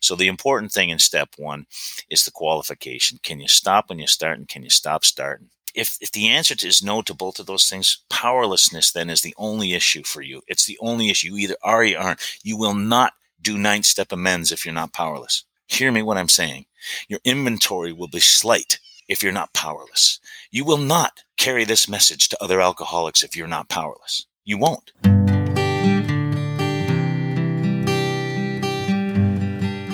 So the important thing in step one is the qualification. Can you stop when you start and can you stop starting? If, if the answer is no to both of those things, powerlessness then is the only issue for you. It's the only issue. You either are or you aren't. You will not do ninth step amends if you're not powerless. Hear me what I'm saying. Your inventory will be slight if you're not powerless. You will not carry this message to other alcoholics if you're not powerless. You won't.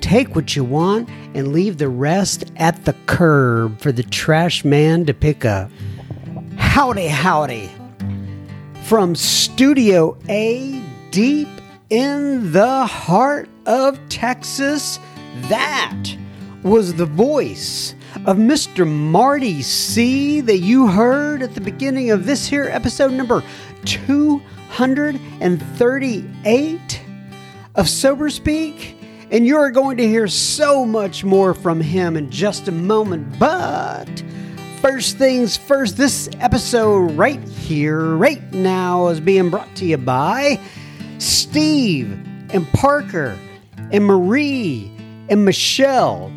Take what you want and leave the rest at the curb for the trash man to pick up. Howdy, howdy from Studio A, deep in the heart of Texas. That was the voice of Mr. Marty C. that you heard at the beginning of this here episode number 238 of Sober Speak. And you're going to hear so much more from him in just a moment. But First things first, this episode right here, right now, is being brought to you by Steve and Parker and Marie and Michelle.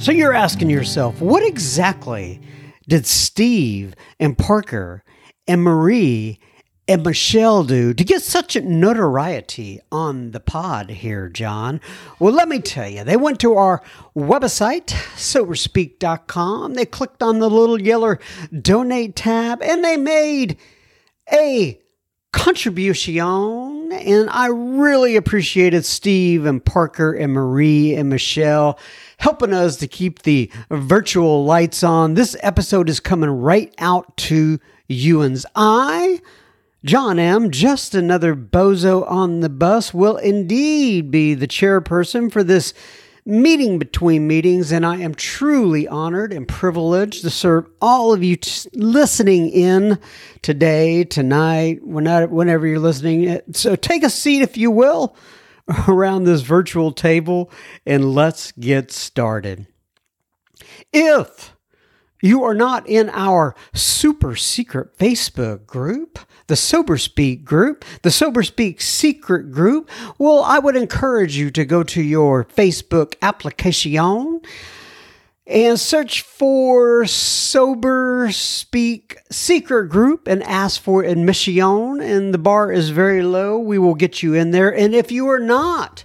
So you're asking yourself, what exactly did Steve and Parker and Marie and Michelle do to get such a notoriety on the pod here, John? Well, let me tell you, they went to our website, soberspeak.com. They clicked on the little yellow donate tab and they made a contribution. And I really appreciated Steve and Parker and Marie and Michelle helping us to keep the virtual lights on. This episode is coming right out to you and I John M., just another bozo on the bus, will indeed be the chairperson for this meeting between meetings, and I am truly honored and privileged to serve all of you t- listening in today, tonight, whenever you're listening. So take a seat, if you will, around this virtual table, and let's get started. If you are not in our super secret Facebook group, the Sober Speak group, the Sober Speak secret group, well, I would encourage you to go to your Facebook application and search for Sober Speak Secret Group and ask for admission. And the bar is very low. We will get you in there. And if you are not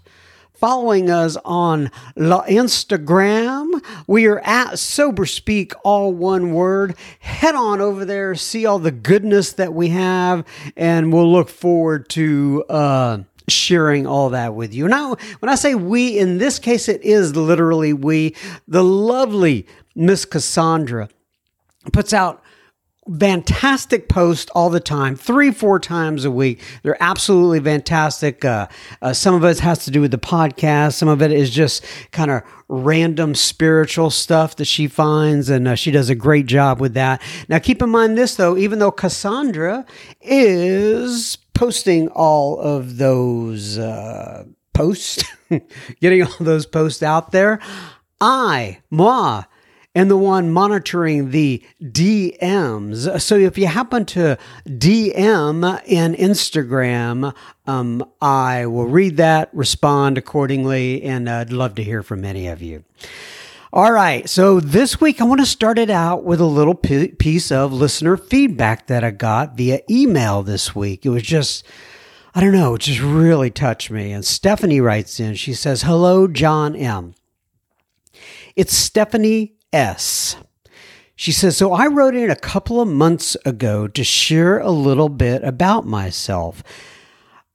following us on La Instagram. We are at Sober Speak, all one word. Head on over there, see all the goodness that we have, and we'll look forward to uh, sharing all that with you. Now, when I say we, in this case, it is literally we. The lovely Miss Cassandra puts out fantastic posts all the time, three, four times a week. They're absolutely fantastic. Uh, uh, some of it has to do with the podcast. Some of it is just kind of random spiritual stuff that she finds, and uh, she does a great job with that. Now, keep in mind this though, even though Cassandra is posting all of those uh, posts, getting all those posts out there, I, moi, and the one monitoring the DMs. So if you happen to DM in Instagram, um, I will read that, respond accordingly, and I'd love to hear from any of you. All right, so this week I want to start it out with a little piece of listener feedback that I got via email this week. It was just, I don't know, it just really touched me. And Stephanie writes in, she says, Hello, John M. It's Stephanie S. She says, So I wrote in a couple of months ago to share a little bit about myself.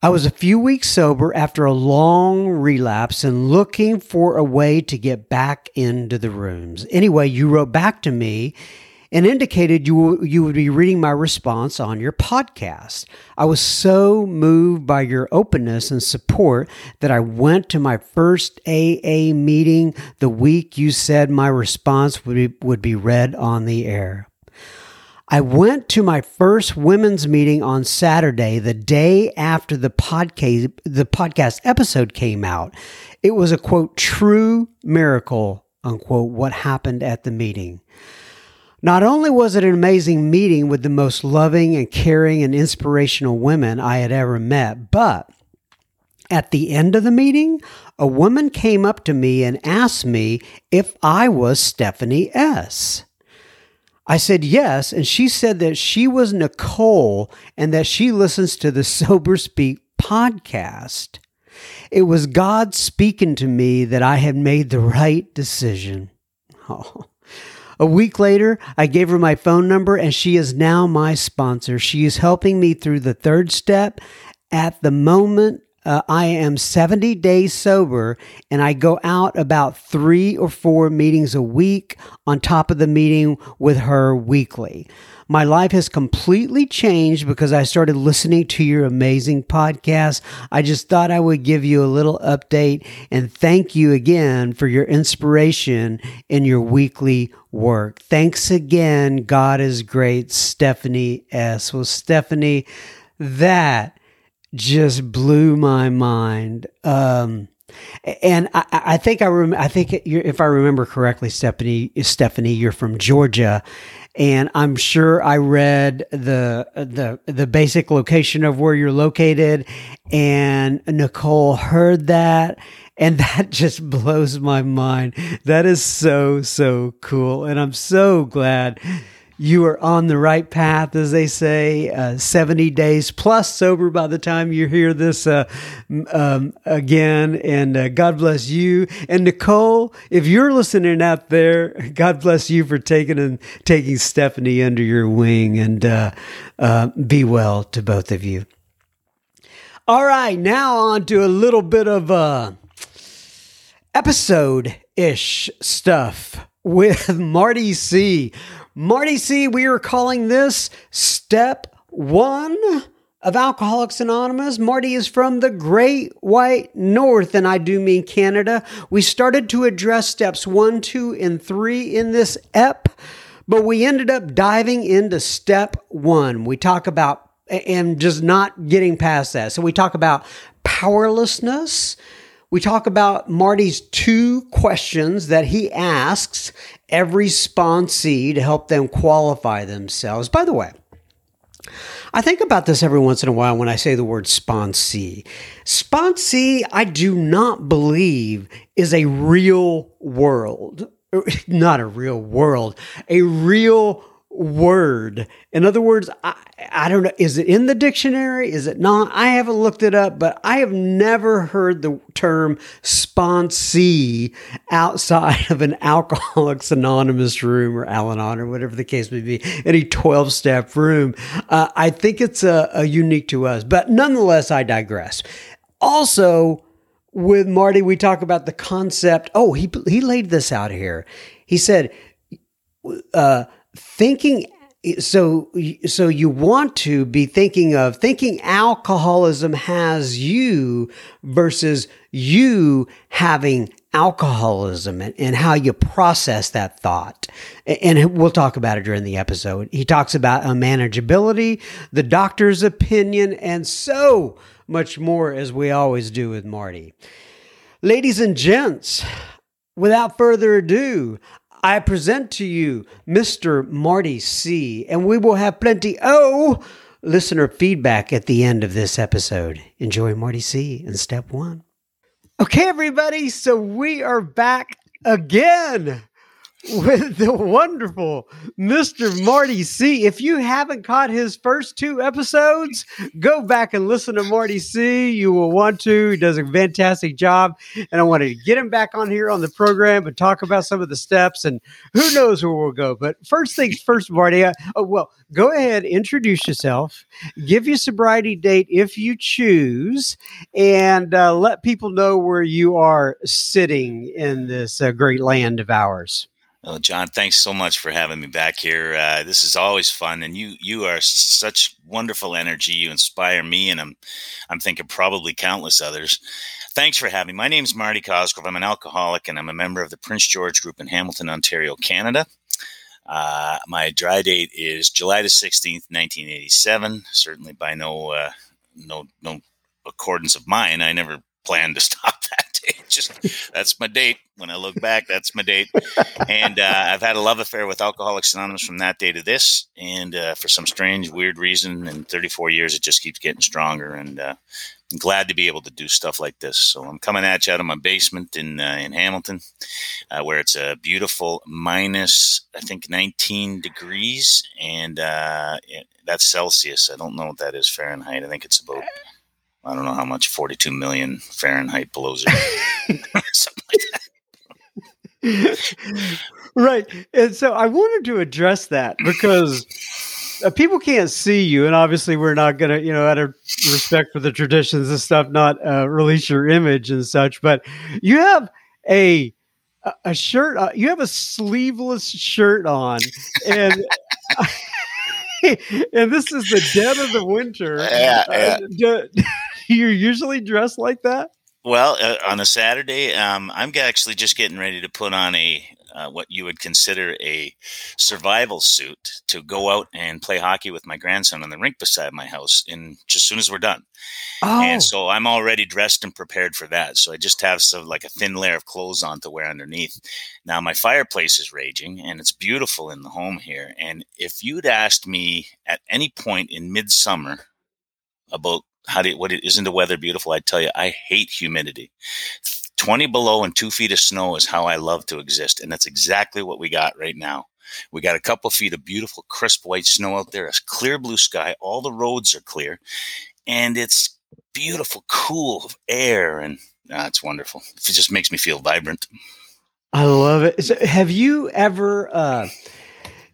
I was a few weeks sober after a long relapse and looking for a way to get back into the rooms. Anyway, you wrote back to me and indicated you, you would be reading my response on your podcast. I was so moved by your openness and support that I went to my first AA meeting the week you said my response would be, would be read on the air. I went to my first women's meeting on Saturday, the day after the podcast, the podcast episode came out. It was a quote, true miracle, unquote, what happened at the meeting. Not only was it an amazing meeting with the most loving and caring and inspirational women I had ever met, but at the end of the meeting, a woman came up to me and asked me if I was Stephanie S. I said yes, and she said that she was Nicole and that she listens to the Sober Speak podcast. It was God speaking to me that I had made the right decision. Oh. A week later, I gave her my phone number and she is now my sponsor. She is helping me through the third step. At the moment, uh, I am 70 days sober and I go out about three or four meetings a week on top of the meeting with her weekly. My life has completely changed because I started listening to your amazing podcast. I just thought I would give you a little update and thank you again for your inspiration in your weekly work. Thanks again. God is great. Stephanie S. Well, Stephanie, that just blew my mind. Um, and I, I, think I rem- I think if I remember correctly, Stephanie, Stephanie, you're from Georgia, and I'm sure I read the the the basic location of where you're located, and Nicole heard that, and that just blows my mind. That is so so cool, and I'm so glad you are on the right path, as they say, uh, 70 days plus sober by the time you hear this uh, um, again. And uh, God bless you. And Nicole, if you're listening out there, God bless you for taking and taking Stephanie under your wing and uh, uh, be well to both of you. All right, now on to a little bit of uh, episode ish stuff with Marty C. Marty C., we are calling this step one of Alcoholics Anonymous. Marty is from the Great White North, and I do mean Canada. We started to address steps one, two, and three in this EP, but we ended up diving into step one. We talk about and just not getting past that. So we talk about powerlessness. We talk about Marty's two questions that he asks every sponsee to help them qualify themselves. By the way, I think about this every once in a while when I say the word sponsee. Sponsee, I do not believe is a real world. Not a real world, a real word. In other words, I, I don't know, is it in the dictionary? Is it not? I haven't looked it up, but I have never heard the term sponsee outside of an Alcoholics Anonymous room or Al Anon or whatever the case may be, any 12 step room. Uh, I think it's a, a unique to us, but nonetheless, I digress. Also, with Marty, we talk about the concept. Oh, he, he laid this out here. He said, uh, thinking so so you want to be thinking of thinking alcoholism has you versus you having alcoholism and, and how you process that thought. And we'll talk about it during the episode. He talks about manageability the doctor's opinion and so much more as we always do with marty. Ladies and gents without further ado I present to you Mr. Marty C., and we will have plenty, oh, listener feedback at the end of this episode. Enjoy Marty C. in step one. Okay, everybody, so we are back again with the wonderful Mr. Marty C. If you haven't caught his first two episodes, go back and listen to Marty C. You will want to. He does a fantastic job. And I wanted to get him back on here on the program and talk about some of the steps and who knows where we'll go. But first things first, Marty. Uh, oh, well, go ahead, introduce yourself, give your sobriety date if you choose, and uh, let people know where you are sitting in this uh, great land of ours. Well, John, thanks so much for having me back here. Uh, this is always fun, and you you are such wonderful energy. You inspire me, and I'm I'm thinking probably countless others. Thanks for having me. My name is Marty Cosgrove. I'm an alcoholic, and I'm a member of the Prince George Group in Hamilton, Ontario, Canada. Uh, my dry date is July the 16th, 1987. Certainly by no uh, no no accordance of mine. I never planned to stop that just that's my date. When I look back, that's my date. And uh, I've had a love affair with Alcoholics Anonymous from that day to this. And uh, for some strange, weird reason, in 34 years, it just keeps getting stronger. And uh, I'm glad to be able to do stuff like this. So I'm coming at you out of my basement in uh, in Hamilton, uh, where it's a beautiful minus, I think, 19 degrees, and uh, that's Celsius. I don't know what that is Fahrenheit. I think it's about I don't know how much, 42 million Fahrenheit below zero. Something like that. right. And so I wanted to address that because uh, people can't see you. And obviously, we're not going to, you know, out of respect for the traditions and stuff, not uh, release your image and such. But you have a a shirt. Uh, you have a sleeveless shirt on, and and this is the dead of the winter. Yeah, yeah. Uh, you usually dressed like that? Well, uh, on a Saturday, um, I'm actually just getting ready to put on a uh, what you would consider a survival suit to go out and play hockey with my grandson on the rink beside my house in just as soon as we're done. Oh. And so I'm already dressed and prepared for that. So I just have some like a thin layer of clothes on to wear underneath. Now my fireplace is raging and it's beautiful in the home here. And if you'd asked me at any point in midsummer about how do you, what isn't the weather beautiful? I tell you, I hate humidity. 20 below and two feet of snow is how I love to exist. And that's exactly what we got right now. We got a couple feet of beautiful, crisp white snow out there, a clear blue sky. All the roads are clear, and it's beautiful, cool air, and ah, it's wonderful. It just makes me feel vibrant. I love it. So have you ever, uh,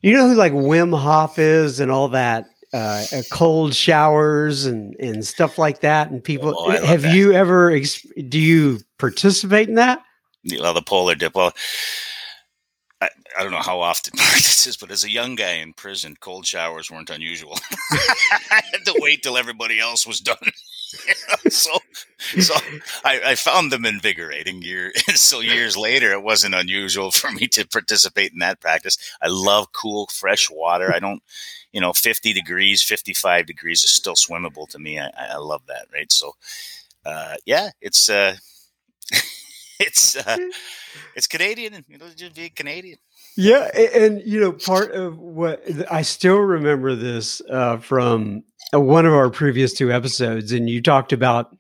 you know who like Wim Hof is and all that uh, uh, cold showers and, and stuff like that. And people, oh, have that. you ever, do you participate in that? Well, the polar dip. Well, I, I don't know how often this is, but as a young guy in prison, cold showers weren't unusual. I had to wait till everybody else was done. so, so I, I, found them invigorating. Year so years later, it wasn't unusual for me to participate in that practice. I love cool, fresh water. I don't, you know, 50 degrees, 55 degrees is still swimmable to me. I, I love that. Right. So, uh, yeah, it's, uh, it's, uh, it's Canadian, you know, just being Canadian. Yeah, and, and, you know, part of what I still remember this uh, from one of our previous two episodes, and you talked about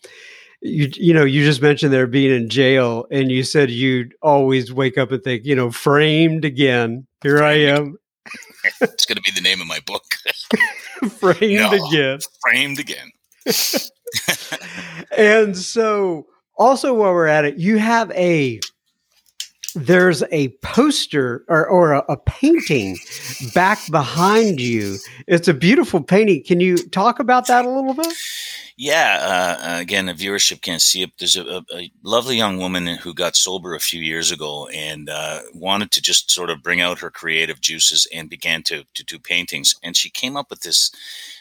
you you know you just mentioned there being in jail, and you said you'd always wake up and think, you know, framed again. Here I am it's going to be the name of my book. framed no, again. Framed again. and so, also while we're at it, you have a there's a poster or, or a, a, painting back behind you. It's a beautiful painting. Can you talk about that a little bit? Yeah, uh, again, the viewership can't see it. There's a, a, lovely young woman who got sober a few years ago and uh, wanted to just sort of bring out her creative juices and began to to do paintings. And she came up with this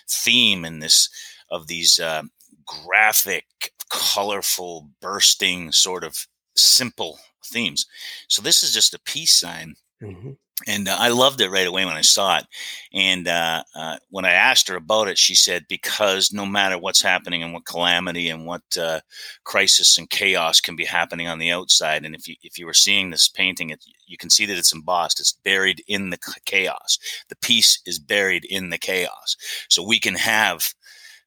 theme and this of these uh, graphic, colorful, bursting, sort of simple themes. So this is just a peace sign. Mm-hmm and uh, I loved it right away when I saw it. And uh, uh, when I asked her about it, she said, "Because no matter what's happening and what calamity and what uh, crisis and chaos can be happening on the outside, and if you if you were seeing this painting, it, you can see that it's embossed. It's buried in the chaos. The peace is buried in the chaos. So we can have."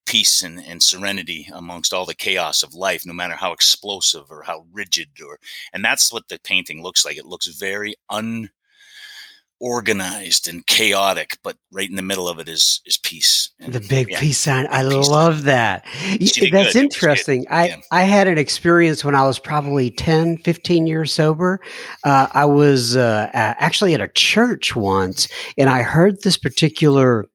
Peace and, and serenity amongst all the chaos of life no matter how explosive or how rigid or and that's what the painting looks like it looks very unorganized and chaotic, but right in the middle of it is is peace. And, the big yeah, peace sign. I love sign. that. That's good. interesting. I, yeah. I had an experience when I was probably 10, 15 years sober. Uh, I was uh, actually at a church once and I heard this particular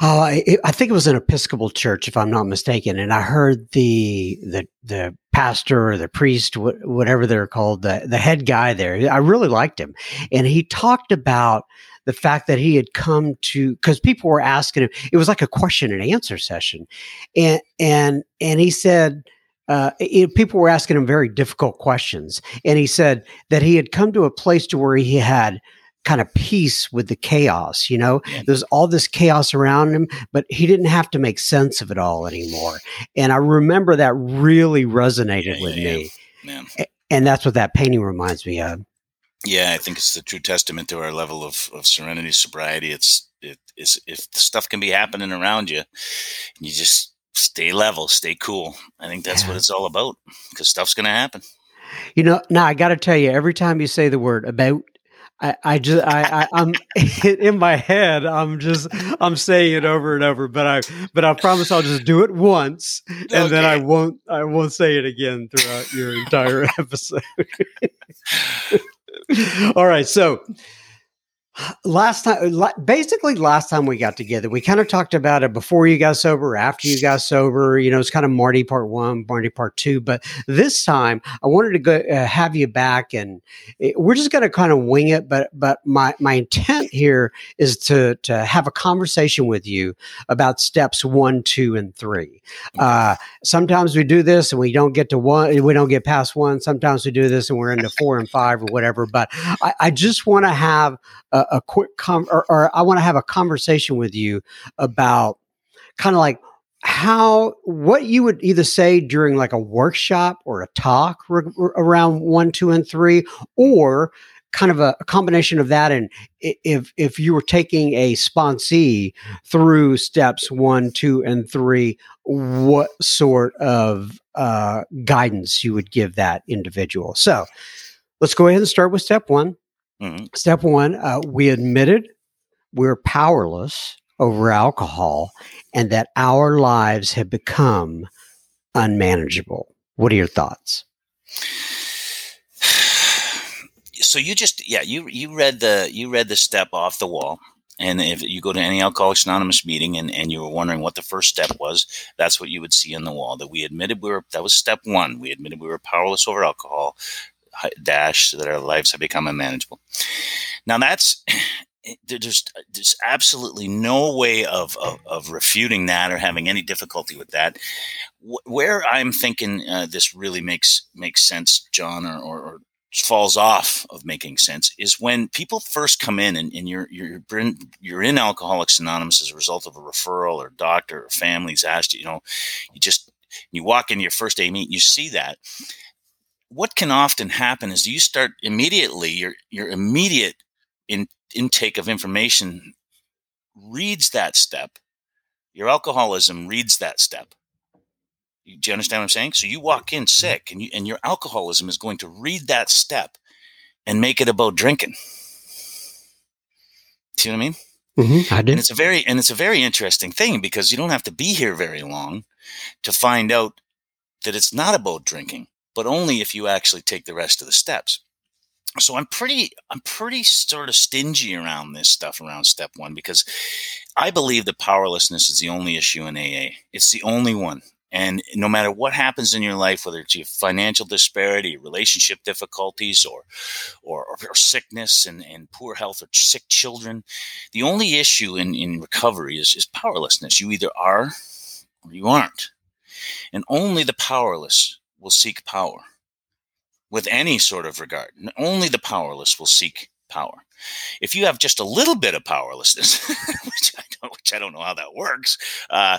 Oh, I, I, think it was an Episcopal church, if I'm not mistaken, and I heard the the the pastor or the priest, whatever they're called, the the head guy there. I really liked him, and he talked about the fact that he had come to because people were asking him. It was like a question and answer session, and and and he said. Uh, it, people were asking him very difficult questions, and he said that he had come to a place to where he had kind of peace with the chaos. You know, yeah. there's all this chaos around him, but he didn't have to make sense of it all anymore. And I remember that really resonated yeah, with yeah, me. And that's what that painting reminds me of. Yeah, I think it's the true testament to our level of, of serenity, sobriety. It's it is if stuff can be happening around you, you just stay level, stay cool. I think that's what it's all about because stuff's going to happen. You know, now I got to tell you, every time you say the word about, I, I just I, I am in my head I'm just I'm saying it over and over but I but I promise I'll just do it once and okay. then I won't I won't say it again throughout your entire episode. All right, so last time basically last time we got together we kind of talked about it before you got sober after you got sober you know it's kind of marty part one marty part two but this time i wanted to go uh, have you back and it, we're just going to kind of wing it but but my my intent here is to to have a conversation with you about steps one two and three. Uh, sometimes we do this and we don't get to one we don't get past one. Sometimes we do this and we're into four and five or whatever but i, I just want to have a, a quick com or, or I want to have a conversation with you about kind of like how what you would either say during like a workshop or a talk r- r- around one, two, and three, or kind of a, a, combination of that. And if if you were taking a sponsee through steps one, two, and three, what sort of uh, guidance you would give that individual? So let's go ahead and start with step one. Mm-hmm. Step one, uh, we admitted we're powerless over alcohol and that our lives have become unmanageable. What are your thoughts? So you just yeah you you read the you read the step off the wall and if you go to any Alcoholics Anonymous meeting and, and you were wondering what the first step was, that's what you would see on the wall. That we admitted we were that was step one. We admitted we were powerless over alcohol dash so that our lives have become unmanageable. Now that's there's there's absolutely no way of, of, of refuting that or having any difficulty with that. Where I'm thinking uh, this really makes makes sense, John, or, or, or, falls off of making sense is when people first come in and, and you're you're you're in Alcoholics Anonymous as a result of a referral or doctor or family's asked you, you know, you just you walk into your first day meet, you see that what can often happen is you start immediately your your immediate in, intake of information reads that step. Your alcoholism reads that step. Do you understand what I'm saying? So you walk in sick, and you, and your alcoholism is going to read that step and make it about drinking. See what I mean? Mm-hmm, I. And it's a very and it's a very interesting thing because you don't have to be here very long to find out that it's not about drinking but only if you actually take the rest of the steps. So I'm pretty, I'm pretty sort of stingy around this stuff around step one because I believe that powerlessness is the only issue in AA. It's the only one. And no matter what happens in your life, whether it's your financial disparity, relationship difficulties, or, or, or sickness and, and poor health or sick children, the only issue in, in recovery is, is powerlessness. You either are or you aren't. And only the powerless will seek power with any sort of regard. Only the powerless will seek power. If you have just a little bit of powerlessness, which I don't, which I don't know how that works, uh,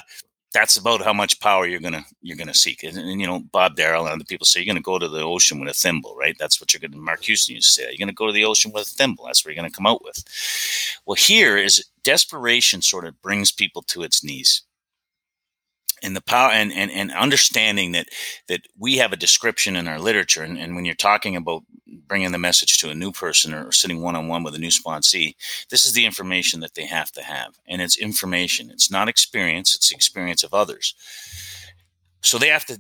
that's about how much power you're gonna you're gonna seek. And, and you know, Bob Darrell and other people say you're gonna go to the ocean with a thimble, right? That's what you're gonna. Mark Houston used to say, you're gonna go to the ocean with a thimble. That's what you're gonna come out with. Well, here is desperation sort of brings people to its knees and the power and, and, and understanding that that we have a description in our literature and, and when you're talking about bringing the message to a new person or sitting one on one with a new sponsee, this is the information that they have to have. And it's information, it's not experience, it's experience of others. So they have to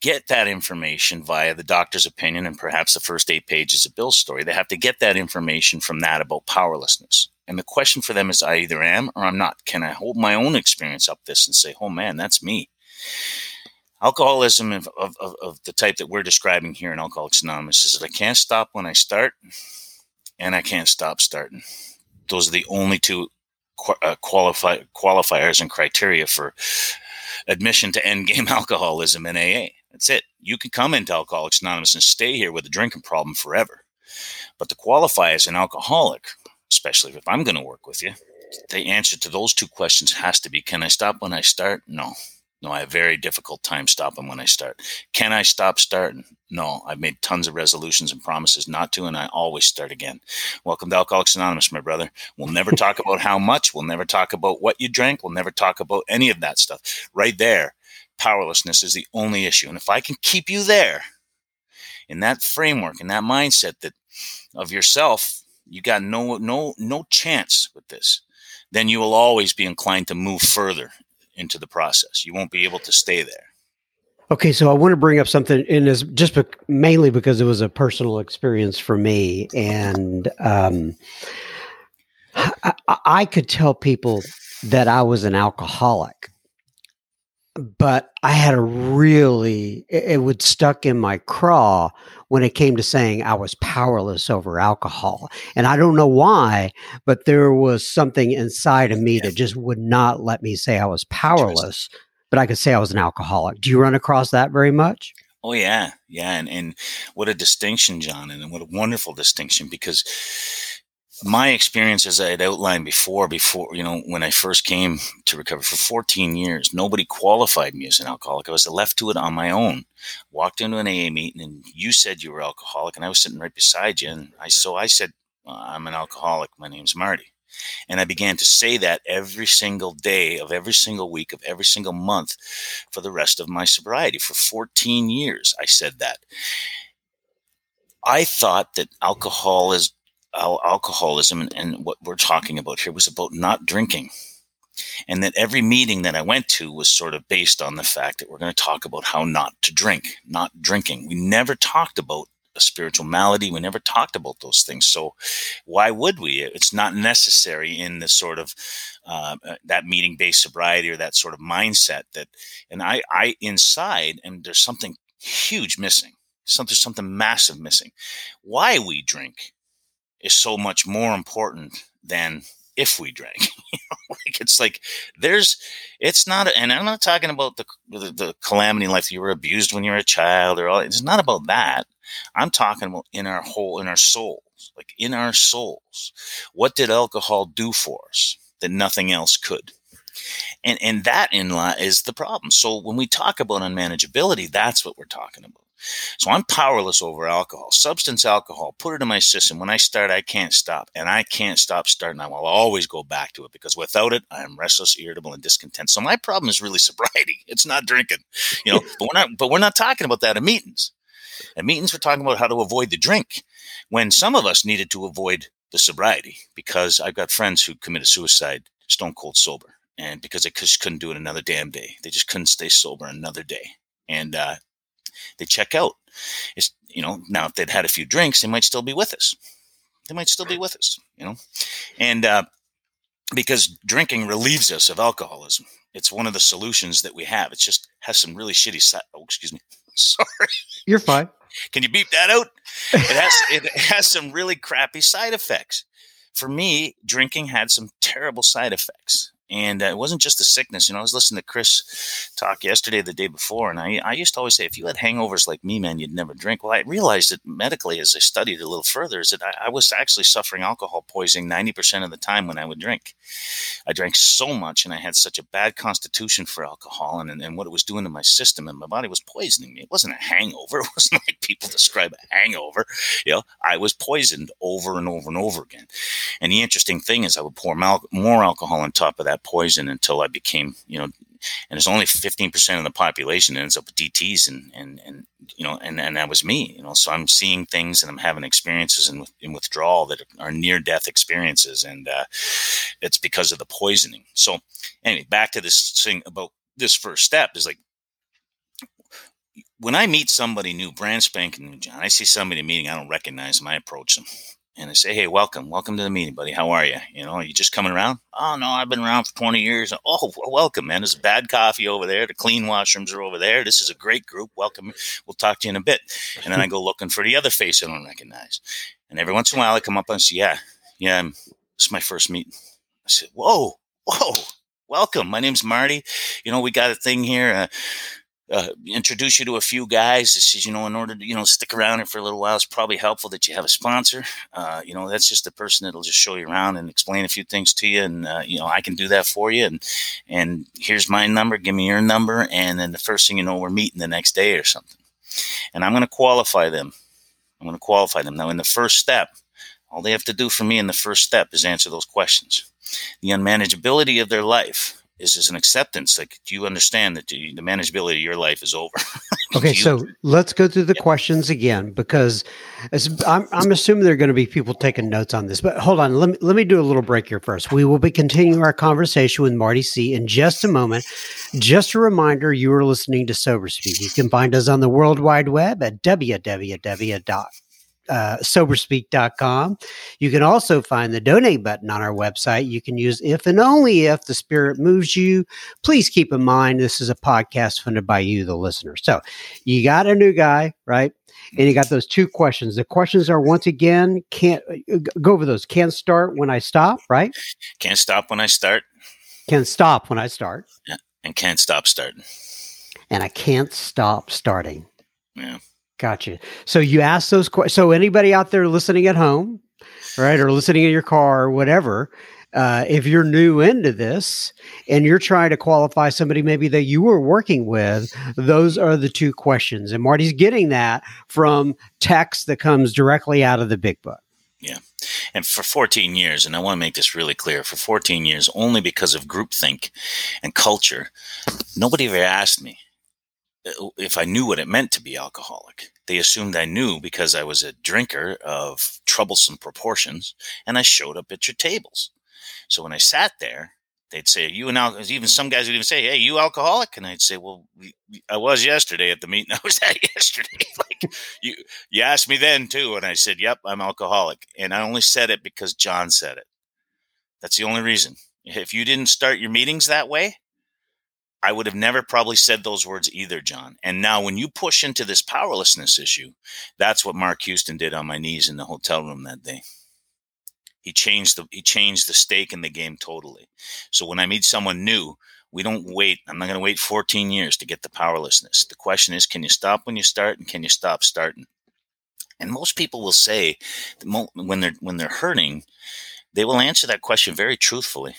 get that information via the doctor's opinion and perhaps the first eight pages of Bill's story. They have to get that information from that about powerlessness. And the question for them is I either am or I'm not. Can I hold my own experience up this and say, oh man, that's me? Alcoholism of, of, of the type that we're describing here in Alcoholics Anonymous is that I can't stop when I start and I can't stop starting. Those are the only two uh, qualify, qualifiers and criteria for admission to end game alcoholism in AA. That's it. You can come into Alcoholics Anonymous and stay here with a drinking problem forever. But to qualify as an alcoholic, especially if I'm going to work with you, the answer to those two questions has to be can I stop when I start? No. No, I have very difficult time stopping when I start. Can I stop starting? No, I've made tons of resolutions and promises not to, and I always start again. Welcome to Alcoholics Anonymous, my brother. We'll never talk about how much. We'll never talk about what you drank. We'll never talk about any of that stuff. Right there, powerlessness is the only issue. And if I can keep you there in that framework, in that mindset that of yourself, you got no no no chance with this then you will always be inclined to move further into the process. You won't be able to stay there. Okay, so I want to bring up something in this just be- mainly because it was a personal experience for me, and um, I-, I could tell people that I was an alcoholic, but I had a really it, it would stuck in my craw when it came to saying I was powerless over alcohol. And I don't know why, but there was something inside of me that just would not let me say I was powerless, but I could say I was an alcoholic. Do you run across that very much? Oh yeah, yeah, and and what a distinction, John, and what a wonderful distinction because my experience, as I had outlined before, before you know, when I first came to recover for 14 years, nobody qualified me as an alcoholic. I was left to it on my own. Walked into an AA meeting, and you said you were alcoholic, and I was sitting right beside you, and I so I said, "I'm an alcoholic. My name's Marty." And I began to say that every single day of every single week of every single month for the rest of my sobriety. For 14 years, I said that. I thought that alcohol is alcoholism and, and what we're talking about here was about not drinking. And that every meeting that I went to was sort of based on the fact that we're going to talk about how not to drink, not drinking. We never talked about a spiritual malady. We never talked about those things. So why would we? It's not necessary in the sort of uh, uh that meeting based sobriety or that sort of mindset that, and I, I inside, and there's something huge missing. Something, something massive missing. Why we drink is so much more important than if we drank. like it's like there's it's not and I'm not talking about the, the, the calamity life you were abused when you were a child or all it's not about that. I'm talking about in our whole in our souls. Like in our souls. What did alcohol do for us that nothing else could? And and that in law is the problem. So when we talk about unmanageability, that's what we're talking about. So I'm powerless over alcohol, substance alcohol, put it in my system. When I start, I can't stop. And I can't stop starting. I will always go back to it because without it, I am restless, irritable, and discontent. So my problem is really sobriety. It's not drinking. You know, but we're not but we're not talking about that at meetings. At meetings, we're talking about how to avoid the drink. When some of us needed to avoid the sobriety, because I've got friends who committed suicide stone cold sober. And because they just couldn't do it another damn day. They just couldn't stay sober another day. And uh, they check out. It's, you know, now if they'd had a few drinks, they might still be with us. They might still be with us, you know, and uh, because drinking relieves us of alcoholism. It's one of the solutions that we have. It just has some really shitty side. Oh, excuse me. Sorry. You're fine. Can you beep that out? It has it has some really crappy side effects. For me, drinking had some terrible side effects. And uh, it wasn't just the sickness. You know, I was listening to Chris talk yesterday, the day before, and I, I used to always say, if you had hangovers like me, man, you'd never drink. Well, I realized that medically, as I studied a little further, is that I, I was actually suffering alcohol poisoning 90% of the time when I would drink. I drank so much, and I had such a bad constitution for alcohol and, and, and what it was doing to my system, and my body was poisoning me. It wasn't a hangover. It wasn't like people describe a hangover. You know, I was poisoned over and over and over again. And the interesting thing is, I would pour mal- more alcohol on top of that that poison until I became, you know, and it's only 15% of the population ends up with DTs and, and, and, you know, and, and that was me, you know, so I'm seeing things and I'm having experiences in, in withdrawal that are near death experiences. And, uh, it's because of the poisoning. So anyway, back to this thing about this first step is like, when I meet somebody new, brand spanking new, John, I see somebody meeting, I don't recognize them, I approach them and I say, "Hey, welcome, welcome to the meeting, buddy. How are you? You know, are you just coming around? Oh no, I've been around for 20 years. Oh, welcome, man. There's bad coffee over there. The clean washrooms are over there. This is a great group. Welcome. We'll talk to you in a bit." And then I go looking for the other face I don't recognize. And every once in a while, I come up and say, "Yeah, yeah, I'm, this is my first meeting." I said, "Whoa, whoa." Welcome. My name's Marty. You know, we got a thing here. Uh, uh, introduce you to a few guys. This is, you know, in order to, you know, stick around here for a little while, it's probably helpful that you have a sponsor. Uh, you know, that's just the person that'll just show you around and explain a few things to you. And, uh, you know, I can do that for you. And, and here's my number. Give me your number. And then the first thing you know, we're meeting the next day or something. And I'm going to qualify them. I'm going to qualify them. Now, in the first step, all they have to do for me in the first step is answer those questions. The unmanageability of their life is just an acceptance. Like, do you understand that the, the manageability of your life is over? okay, you, so let's go through the yeah. questions again because I'm, I'm assuming there are going to be people taking notes on this. But hold on, let me let me do a little break here first. We will be continuing our conversation with Marty C in just a moment. Just a reminder, you are listening to Sober Speak. You can find us on the World Wide Web at www uh, soberspeak.com. You can also find the donate button on our website. You can use if and only if the spirit moves you. Please keep in mind this is a podcast funded by you, the listener. So you got a new guy, right? And you got those two questions. The questions are once again, can't uh, go over those. Can't start when I stop, right? Can't stop when I start. Can't stop when I start. Yeah. And can't stop starting. And I can't stop starting. Yeah. Gotcha. So you ask those questions. So anybody out there listening at home, right, or listening in your car or whatever, uh, if you're new into this and you're trying to qualify somebody maybe that you were working with, those are the two questions. And Marty's getting that from text that comes directly out of the big book. Yeah. And for 14 years, and I want to make this really clear for 14 years, only because of groupthink and culture, nobody ever asked me Uh, if I knew what it meant to be alcoholic. They assumed I knew because I was a drinker of troublesome proportions and I showed up at your tables. So when I sat there, they'd say, "You and al-, even some guys would even say, "Hey, you alcoholic?" And I'd say, "Well, I was yesterday at the meeting. I was at yesterday. like you, you asked me then too." And I said, "Yep, I'm alcoholic." And I only said it because John said it. That's the only reason. If you didn't start your meetings that way, I would have never probably said those words either, John. And now, when you push into this powerlessness issue, that's what Mark Houston did on my knees in the hotel room that day. He changed the he changed the stake in the game totally. So when I meet someone new, we don't wait. I'm not going to wait 14 years to get the powerlessness. The question is, can you stop when you start, and can you stop starting? And most people will say when they're when they're hurting, they will answer that question very truthfully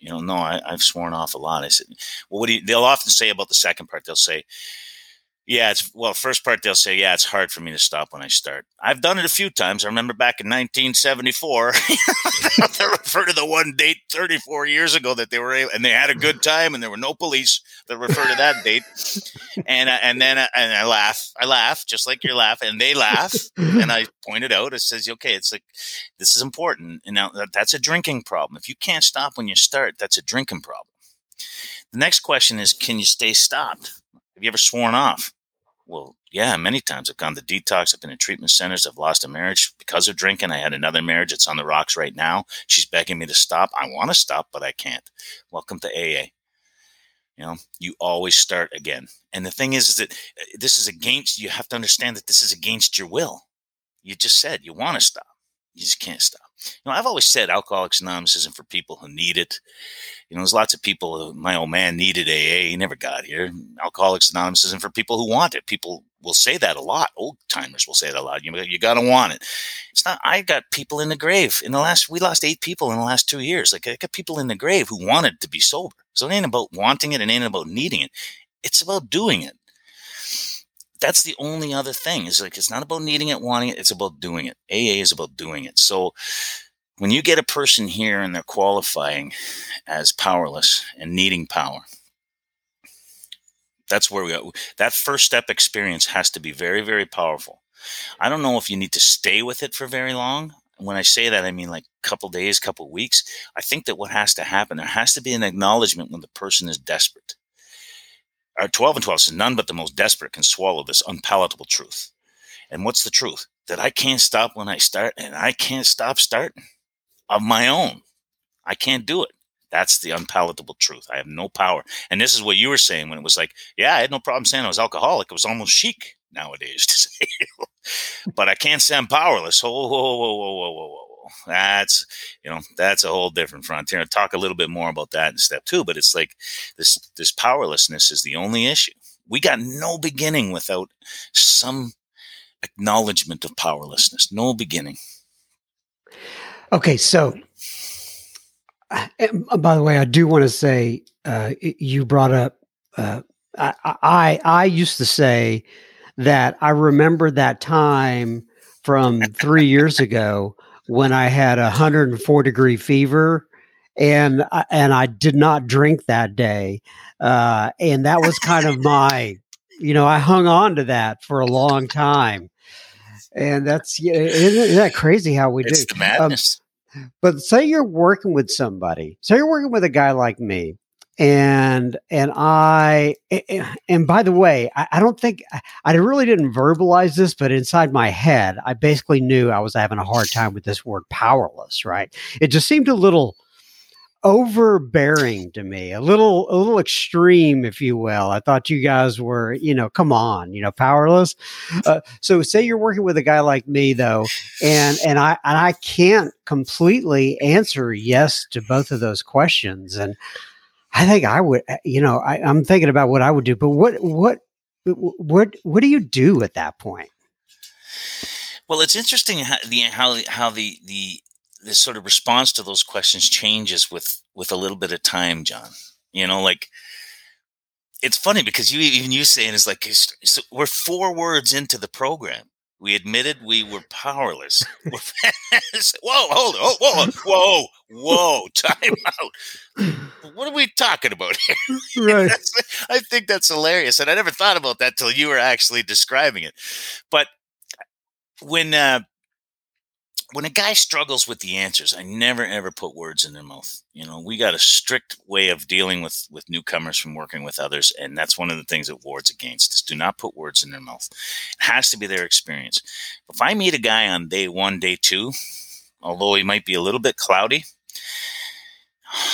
you know, no, I, have sworn off a lot. I said, well, what do you, they'll often say about the second part, they'll say, yeah, it's well, first part they'll say, yeah, it's hard for me to stop when I start. I've done it a few times. I remember back in 1974, they refer to the one date 34 years ago that they were able, and they had a good time, and there were no police that refer to that date. And and then and I laugh, I laugh just like you're laughing, and they laugh, and I pointed out, it says, okay, it's like this is important, and now that, that's a drinking problem. If you can't stop when you start, that's a drinking problem. The next question is, can you stay stopped? Have you ever sworn off? Well, yeah, many times I've gone to detox. I've been in treatment centers. I've lost a marriage because of drinking. I had another marriage. It's on the rocks right now. She's begging me to stop. I want to stop, but I can't. Welcome to AA. You know, you always start again. And the thing is, is that uh, this is against, you have to understand that this is against your will. You just said you want to stop. You just can't stop. You know, I've always said Alcoholics Anonymous isn't for people who need it. You know, there's lots of people. My old man needed AA. He never got here. Alcoholics Anonymous isn't for people who want it. People will say that a lot. Old timers will say that a lot. You you got to want it. It's not. I got people in the grave in the last. We lost eight people in the last two years. Like I got people in the grave who wanted to be sober. So it ain't about wanting it. It ain't about needing it. It's about doing it that's the only other thing is like it's not about needing it wanting it it's about doing it aa is about doing it so when you get a person here and they're qualifying as powerless and needing power That's where we go. That first step experience has to be very, very powerful. I don't know if you need to stay with it for very long. When I say that, I mean like a couple days, couple weeks. I think that what has to happen, there has to be an acknowledgement when the person is desperate. Our 12 and 12 says none but the most desperate can swallow this unpalatable truth. And what's the truth? That I can't stop when I start and I can't stop starting of my own. I can't do it. That's the unpalatable truth. I have no power. And this is what you were saying when it was like, yeah, I had no problem saying I was alcoholic. It was almost chic nowadays to say, but I can't say I'm powerless. Whoa, whoa, whoa, whoa, whoa, whoa, whoa. That's, you know, that's a whole different frontier. I'll talk a little bit more about that in step two, but it's like this, this powerlessness is the only issue. We got no beginning without some acknowledgement of powerlessness. No beginning. Okay. So uh, by the way, I do want to say uh, you brought up. Uh, I, I I used to say that I remember that time from three years ago when I had a 104 degree fever and and I did not drink that day, uh, and that was kind of my, you know, I hung on to that for a long time, and that's isn't that crazy how we it's do? the um, madness. Um, but say you're working with somebody, say you're working with a guy like me, and and I and by the way, I, don't think I really didn't verbalize this, but inside my head, I basically knew I was having a hard time with this word powerless. Right? It just seemed a little overbearing to me, a little a little extreme, if you will. I thought you guys were, you know, come on, you know, powerless. Uh, so say you're working with a guy like me though, and and I and I can't completely answer yes to both of those questions, and I think I would, uh, you know, I, I'm thinking about what I would do, but what what what what do you do at that point? Well, it's interesting how the how how the the sort of response to those questions changes with with a little bit of time, John. You know, like it's funny because you even you saying is like so we're four words into the program. We admitted we were powerless. whoa, hold on, whoa, whoa, whoa, time out. What are we talking about here? Right. I think that's hilarious, and I never thought about that till you were actually describing it. But when uh, when a guy struggles with the answers, I never ever put words in their mouth. You know, we got a strict way of dealing with with newcomers from working with others, and that's one of the things that wards against is do not put words in their mouth. It has to be their experience. If I meet a guy on day one, day two, although he might be a little bit cloudy,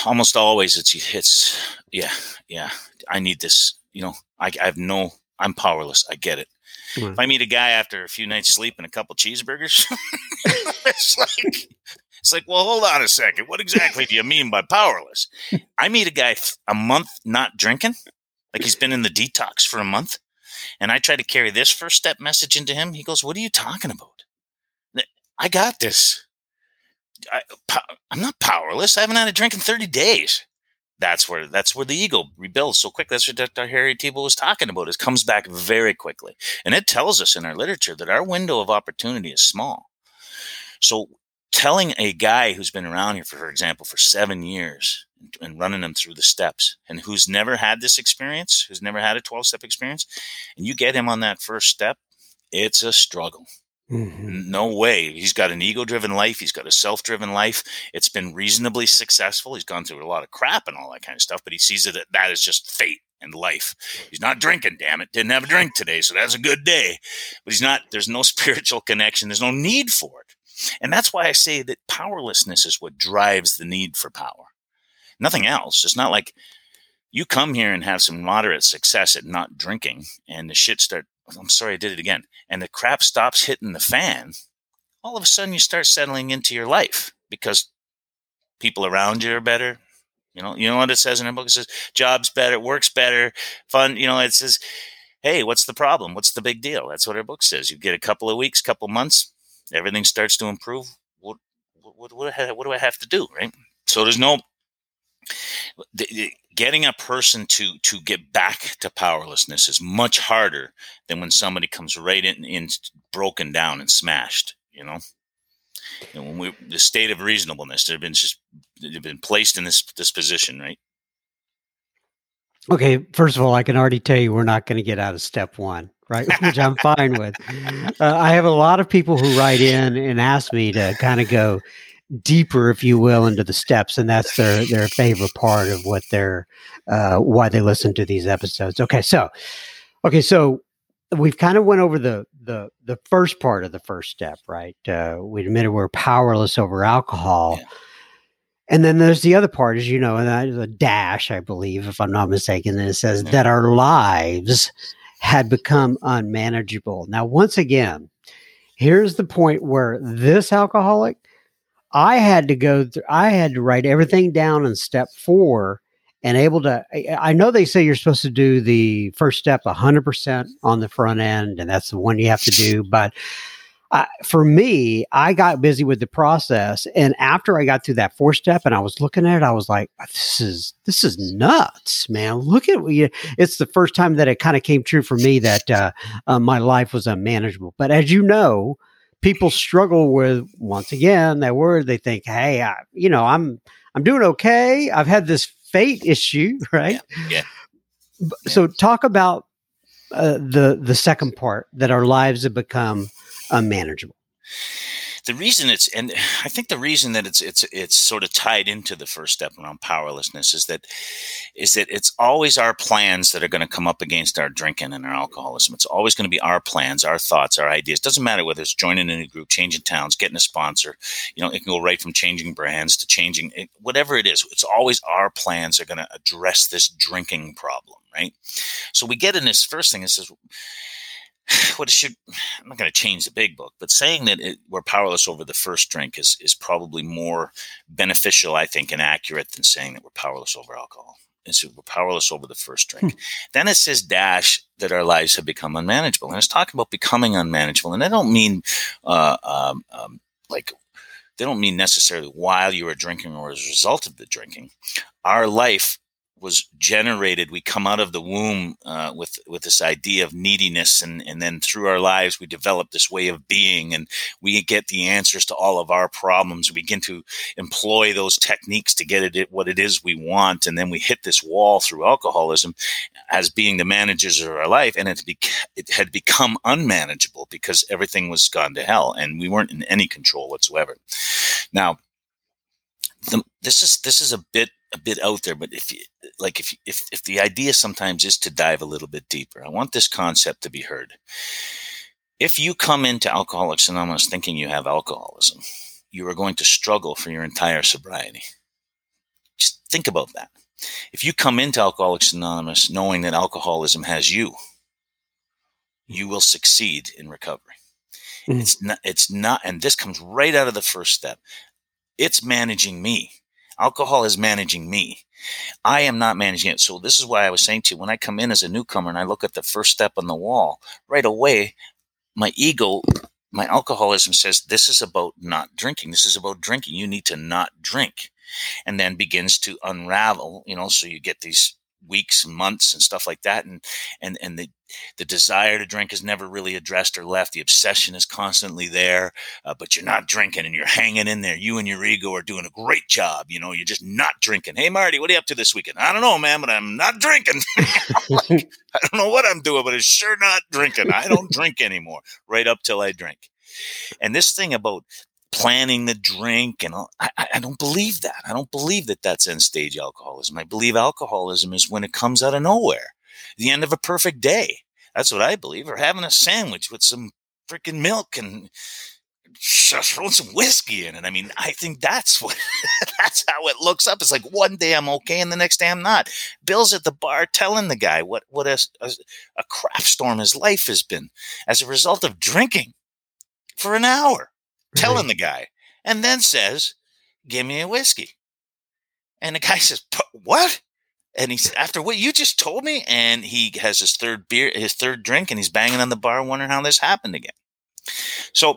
almost always it's hits. Yeah, yeah, I need this. You know, I, I have no. I'm powerless. I get it. Mm. If I meet a guy after a few nights sleep and a couple cheeseburgers, it's like it's like, well, hold on a second. What exactly do you mean by powerless? I meet a guy a month not drinking, like he's been in the detox for a month, and I try to carry this first step message into him. He goes, "What are you talking about? I got this. I, am not powerless. I haven't had a drink in 30 days." That's where that's where the ego rebuilds so quick. That's what Dr. Harry Tiebout was talking about. It comes back very quickly, and it tells us in our literature that our window of opportunity is small. So, telling a guy who's been around here, for, for example, for seven years and running them through the steps, and who's never had this experience, who's never had a twelve-step experience, and you get him on that first step, it's a struggle. Mm-hmm. No way. He's got an ego driven life. He's got a self driven life. It's been reasonably successful. He's gone through a lot of crap and all that kind of stuff, but he sees it that is just fate and life. He's not drinking, damn it. Didn't have a drink today, so that's a good day. But he's not, there's no spiritual connection. There's no need for it. And that's why I say that powerlessness is what drives the need for power. Nothing else. It's not like you come here and have some moderate success at not drinking and the shit start I'm sorry, I did it again. And the crap stops hitting the fan. All of a sudden, you start settling into your life because people around you are better. You know, you know what it says in our book. It says jobs better, works better, fun. You know, it says, hey, what's the problem? What's the big deal? That's what our book says. You get a couple of weeks, couple months, everything starts to improve. What, what, what, what do I have to do, right? So there's no getting a person to to get back to powerlessness is much harder than when somebody comes right in, in broken down and smashed. You know, and when we the state of reasonableness, they've been just they've been placed in this this position, right? Okay, first of all, I can already tell you we're not going to get out of step one, right? Which I'm fine with. Uh, I have a lot of people who write in and ask me to kind of go deeper, if you will, into the steps, and that's their their favorite part of what they're uh, why they listen to these episodes. Okay, so okay, so we've kind of went over the the the first part of the first step, right? Uh, we admitted we're powerless over alcohol. Yeah. And then there's the other part, as you know, and that is a dash, I believe, if I'm not mistaken. And it says yeah. that our lives had become unmanageable. Now, once again, here's the point where this alcoholic, I had to go through, I had to write everything down in step four and able to i know they say you're supposed to do the first step 100% on the front end and that's the one you have to do but uh, for me i got busy with the process and after i got through that fourth step and i was looking at it i was like this is this is nuts man. Look at you it's the first time that it kind of came true for me that uh, uh, my life was unmanageable. But as you know people struggle with once again that word they think hey I, you know i'm i'm doing okay i've had this fate issue, right? Yeah. yeah. So talk about uh, the the second part that our lives have become unmanageable the reason it's and I think the reason that it's it's it's sort of tied into the first step around powerlessness is that is that it's always our plans that are going to come up against our drinking and our alcoholism. It's always going to be our plans, our thoughts, our ideas. Doesn't matter whether it's joining a new group, changing towns, getting a sponsor. You know, it can go right from changing brands to changing it, whatever it is. It's always our plans are going to address this drinking problem, right? So we get in this first thing. It says what should I'm not going to change the big book, but saying that it, we're powerless over the first drink is is probably more beneficial, I think, and accurate than saying that we're powerless over alcohol. And so we're powerless over the first drink. Hmm. Then it says dash that our lives have become unmanageable, and it's talking about becoming unmanageable, and I don't mean uh, um, um, like they don't mean necessarily while you were drinking or as a result of the drinking. Our life was generated. We come out of the womb uh, with with this idea of neediness, and and then through our lives we develop this way of being, and we get the answers to all of our problems. We begin to employ those techniques to get it what it is we want, and then we hit this wall through alcoholism as being the managers of our life, and it, be, it had become unmanageable because everything was gone to hell, and we weren't in any control whatsoever. Now. The, this is this is a bit a bit out there, but if you like, if if if the idea sometimes is to dive a little bit deeper, I want this concept to be heard. If you come into Alcoholics Anonymous thinking you have alcoholism, you are going to struggle for your entire sobriety. Just think about that. If you come into Alcoholics Anonymous knowing that alcoholism has you, you will succeed in recovery. Mm. It's not, it's not, and this comes right out of the first step. It's managing me. Alcohol is managing me. I am not managing it. So this is why I was saying to you, when I come in as a newcomer and I look at the first step on the wall, right away, my ego, my alcoholism says, this is about not drinking. This is about drinking. You need to not drink. And then begins to unravel, you know, so you get these weeks and months and stuff like that and and and the the desire to drink is never really addressed or left. The obsession is constantly there uh, but you're not drinking and you're hanging in there. You and your ego are doing a great job you know? You're just not drinking. Hey marty what are you up to this weekend? I don't know man but i'm not drinking. Like, i don't know what i'm doing but it's sure not drinking. I don't drink anymore right up till i drink. And this thing about planning the drink and I, I don't believe that. I don't believe that that's end stage alcoholism. I believe alcoholism is when it comes out of nowhere, the end of a perfect day. That's what I believe. Or having a sandwich with some freaking milk and throwing some whiskey in it. I mean, I think that's what that's how it looks up. It's like one day I'm okay and the next day I'm not. Bill's at the bar telling the guy what what a, a, a crap storm his life has been as a result of drinking for an hour telling the guy, and then says, Give me a whiskey. And the guy says, What? And he's after what you just told me, and he has his third beer, his third drink, and he's banging on the bar, wondering how this happened again. So,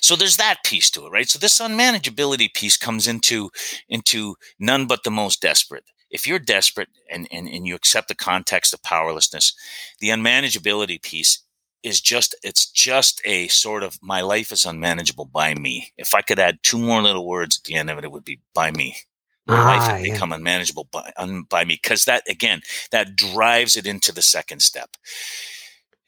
so there's that piece to it, right? So this unmanageability piece comes into into none but the most desperate. If you're desperate and, and, and you accept the context of powerlessness, the unmanageability piece is just it's just a sort of my life is unmanageable by me. If I could add two more little words at the end of it, it would be by me. My ah, life yeah. become unmanageable by, un, by me because that again that drives it into the second step.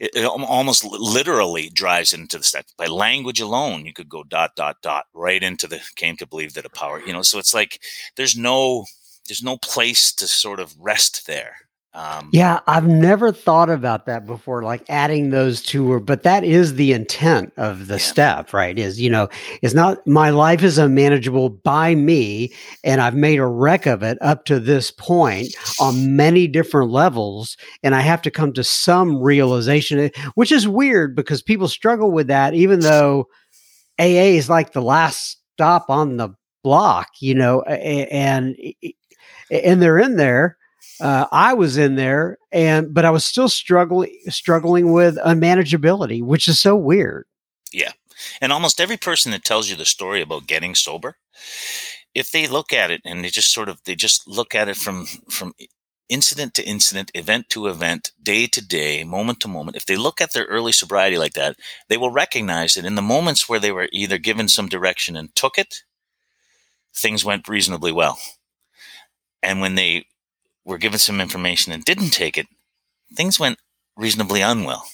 It, it, almost literally drives it into the step by language alone. You could go dot dot dot right into the came to believe that a power. You know, so it's like there's no there's no place to sort of rest there. Um, yeah, I've never thought about that before, like adding those two, but that is the intent of the yeah. step, right? Is, you know, it's not my life is unmanageable by me, and I've made a wreck of it up to this point on many different levels. And I have to come to some realization, which is weird because people struggle with that, even though AA is like the last stop on the block, you know, and, and they're in there uh, I was in there, and but I was still struggling struggling with unmanageability, which is so weird. Yeah, and almost every person that tells you the story about getting sober, if they look at it and they just sort of they just look at it from from incident to incident, event to event, day to day, moment to moment, if they look at their early sobriety like that, they will recognize that in the moments where they were either given some direction and took it, things went reasonably well. And when they were given some information and didn't take it, things went reasonably unwell.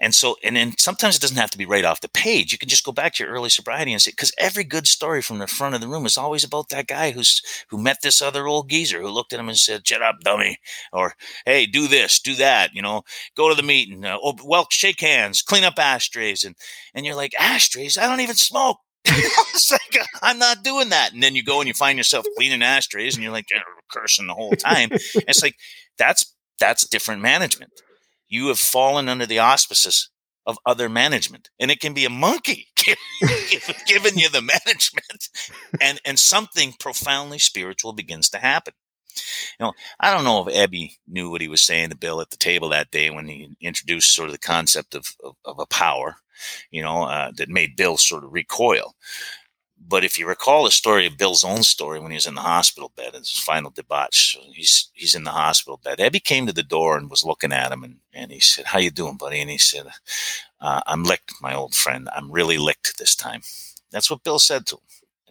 And so, and then sometimes it doesn't have to be right off the page. You can just go back to your early sobriety and say, because every good story from the front of the room is always about that guy who's who met this other old geezer who looked at him and said, "Shut up, dummy," or "Hey, do this, do that," you know, go to the meeting, uh, oh, well, shake hands, clean up ashtrays, and and you're like, ashtrays? I don't even smoke. it's like I'm not doing that, and then you go and you find yourself cleaning ashtrays, and you're like cursing the whole time. it's like that's that's different management. You have fallen under the auspices of other management, and it can be a monkey giving you the management, and and something profoundly spiritual begins to happen. You know, I don't know if Ebby knew what he was saying to Bill at the table that day when he introduced sort of the concept of, of, of a power, you know, uh, that made Bill sort of recoil. But if you recall the story of Bill's own story when he was in the hospital bed, his final debauch, he's he's in the hospital bed. Ebby came to the door and was looking at him, and, and he said, "How you doing, buddy?" And he said, uh, "I'm licked, my old friend. I'm really licked this time." That's what Bill said to him.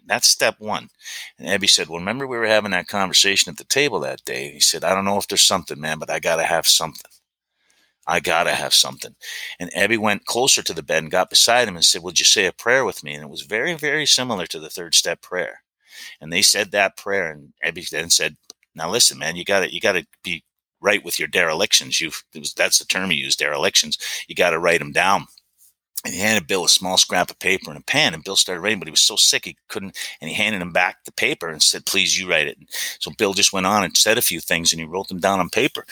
That's step one. And Ebby said, Well, remember we were having that conversation at the table that day? He said, I don't know if there's something, man, but I got to have something. I got to have something. And Ebby went closer to the bed and got beside him and said, Would you say a prayer with me? And it was very, very similar to the third step prayer. And they said that prayer. And Ebby then said, Now listen, man, you got to, you got to be right with your derelictions. You've—that's the term he used, derelictions. You got to write them down and he handed Bill a small scrap of paper and a pen, and Bill started writing, but he was so sick he couldn't. And he handed him back the paper and said, "Please, you write it." And so Bill just went on and said a few things, and he wrote them down on paper.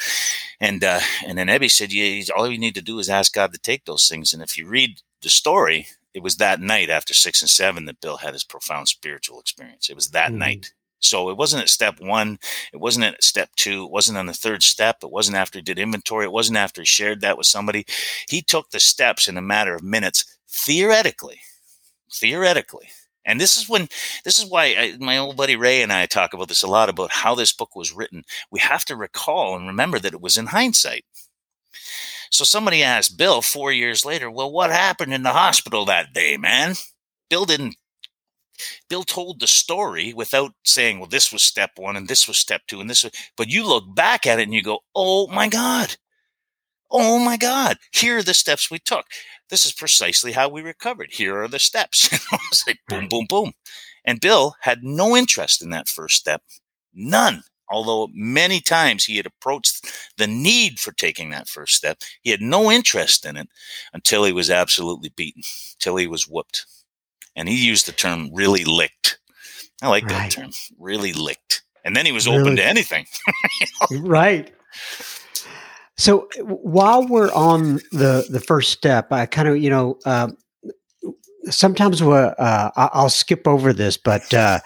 And uh, and then Ebby said, "Yeah, all you need to do is ask God to take those things." And if you read the story, it was that night after six and seven that Bill had his profound spiritual experience. It was that mm-hmm. night. So it wasn't at step one. It wasn't at step two. It wasn't on the third step. It wasn't after he did inventory. It wasn't after he shared that with somebody. He took the steps in a matter of minutes, theoretically. Theoretically. And this is when, this is why I, my old buddy Ray and I talk about this a lot about how this book was written. We have to recall and remember that it was in hindsight. So somebody asked Bill four years later, well, what happened in the hospital that day, man? Bill didn't Bill told the story without saying, well, this was step one and this was step two and this was, but you look back at it and you go, oh my God. Oh my God. Here are the steps we took. This is precisely how we recovered. Here are the steps. it's like boom, boom, boom. And Bill had no interest in that first step. None. Although many times he had approached the need for taking that first step, he had no interest in it until he was absolutely beaten, until he was whooped and he used the term really licked. I like right. that term, really licked. And then he was really? open to anything. Right. So while we're on the the first step, I kind of you know uh, sometimes we uh, I'll skip over this, but uh,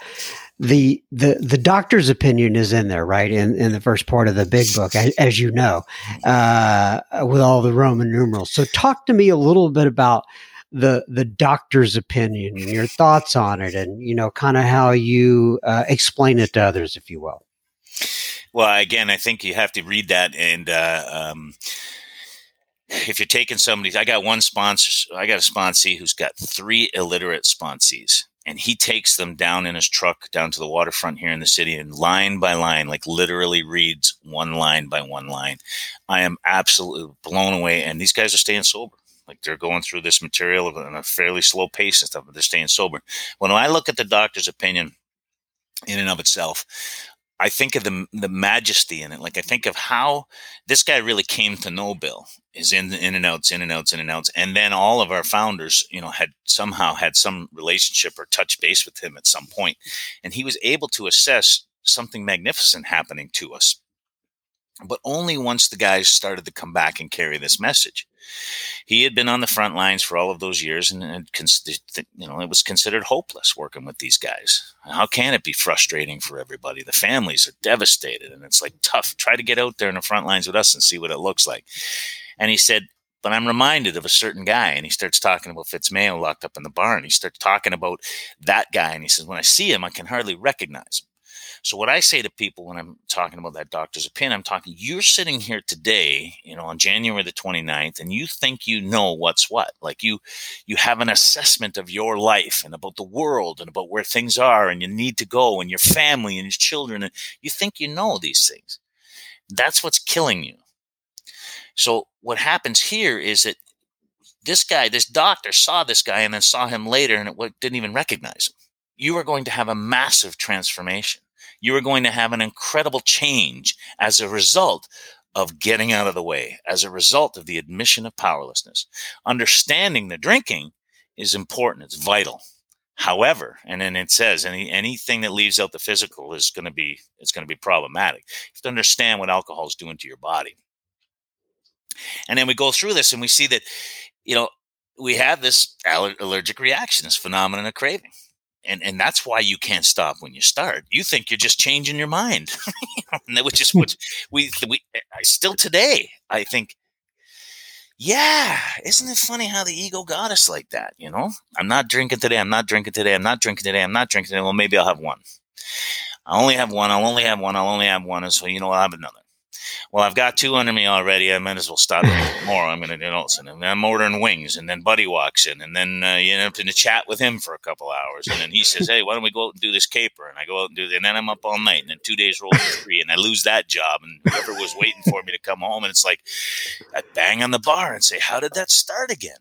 the the the doctor's opinion is in there, right? In in the first part of the big book, as, as you know, uh, with all the Roman numerals. So talk to me a little bit about the the doctor's opinion and your thoughts on it, and you know, kind of how you uh, explain it to others, if you will. Well, again, I think you have to read that, and uh, um, if you're taking somebody, I got one sponsor, I got a sponsee who's got three illiterate sponsees, and he takes them down in his truck down to the waterfront here in the city and line by line like literally reads one line by one line i am absolutely blown away and these guys are staying sober like they're going through this material at a fairly slow pace and stuff but they're staying sober when i look at the doctor's opinion in and of itself I think of the the majesty in it. Like I think of how this guy really came to know Bill. Is in in and outs, in and outs, in and outs, and then all of our founders, you know, had somehow had some relationship or touch base with him at some point, and he was able to assess something magnificent happening to us but only once the guys started to come back and carry this message. He had been on the front lines for all of those years, and, you know it was considered hopeless working with these guys. How can it be frustrating for everybody? The families are devastated, and it's like tough. Try to get out there in the front lines with us and see what it looks like. And he said, but I'm reminded of a certain guy, and he starts talking about Fitz Mayo locked up in the barn. He starts talking about that guy, and he says, when I see him, I can hardly recognize him. So what I say to people when I'm talking about that doctor's opinion, I'm talking, you're sitting here today, you know, on January the 29th, and you think you know what's what. Like you, you have an assessment of your life and about the world and about where things are and you need to go and your family and your children. And you think you know these things. That's what's killing you. So what happens here is that this guy, this doctor saw this guy and then saw him later and it didn't even recognize him. You are going to have a massive transformation you are going to have an incredible change as a result of getting out of the way, as a result of the admission of powerlessness. Understanding the drinking is important, it's vital. However, and then it says any anything that leaves out the physical is going to be it's going to be problematic. You have to understand what alcohol is doing to your body. And then we go through this and we see that, you know, we have this allergic reaction, this phenomenon of craving and and that's why you can't stop when you start. You think you're just changing your mind, which is what we we I still today I think. Yeah, isn't it funny how the ego got us like that? You know, I'm not drinking today. I'm not drinking today. I'm not drinking today. I'm not drinking today. Well, maybe I'll have one. I only have one. I'll only have one. I'll only have one. And so you know, I'll have another well, I've got two under me already. I might as well stop more. I'm going to do all and I'm ordering wings, and then Buddy walks in, and then uh, you end up in a chat with him for a couple hours, and then he says, "Hey, why don't we go out and do this caper?" And I go out and do, it, and then I'm up all night, and then two days roll to three, and I lose that job, and whoever was waiting for me to come home, and it's like I bang on the bar and say, "How did that start again?"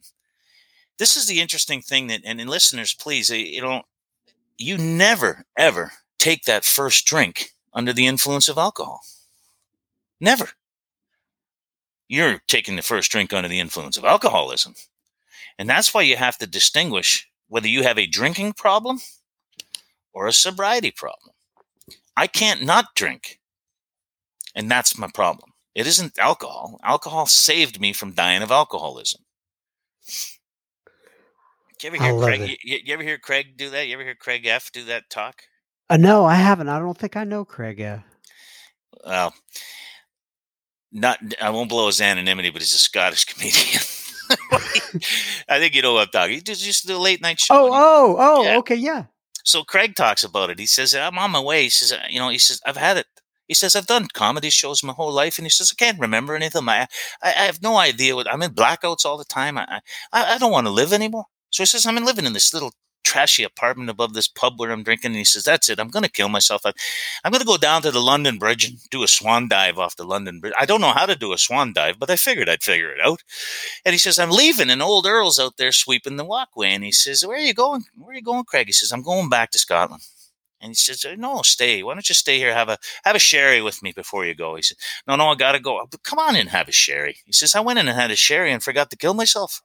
This is the interesting thing that, and, and listeners, please, uh, you know, you never ever take that first drink under the influence of alcohol. Never. You're taking the first drink under the influence of alcoholism. And that's why you have to distinguish whether you have a drinking problem or a sobriety problem. I can't not drink. And that's my problem. It isn't alcohol. Alcohol saved me from dying of alcoholism. You ever hear Craig? You, you, ever hear Craig do that? You ever hear Craig F do that talk? Uh, no, I haven't. I don't think I know Craig F. Well, not I won't blow his anonymity, but he's a Scottish comedian. I think you know what I'm talking. He just do a late night show. Oh, oh, oh, yeah. okay, yeah. So Craig talks about it. He says, "I'm on my way." He says, "You know," he says, "I've had it." He says, "I've done comedy shows my whole life," and he says, "I can't remember anything. I, I, I have no idea what I'm in blackouts all the time. I, I, I don't want to live anymore." So he says, "I'm living in this little trashy apartment above this pub where I'm drinking. And he says, That's it. I'm going to kill myself. I'm going to go down to the London Bridge and do a swan dive off the London Bridge. I don't know how to do a swan dive, but I figured I'd figure it out. And he says, I'm leaving. And old Earl's out there sweeping the walkway. And he says, Where are you going? Where are you going, Craig? He says, I'm going back to Scotland. And he says, "No, stay. Why don't you stay here? Have a have a sherry with me before you go." He said, "No, no, I gotta go." Come on in, and have a sherry. He says, "I went in and had a sherry and forgot to kill myself."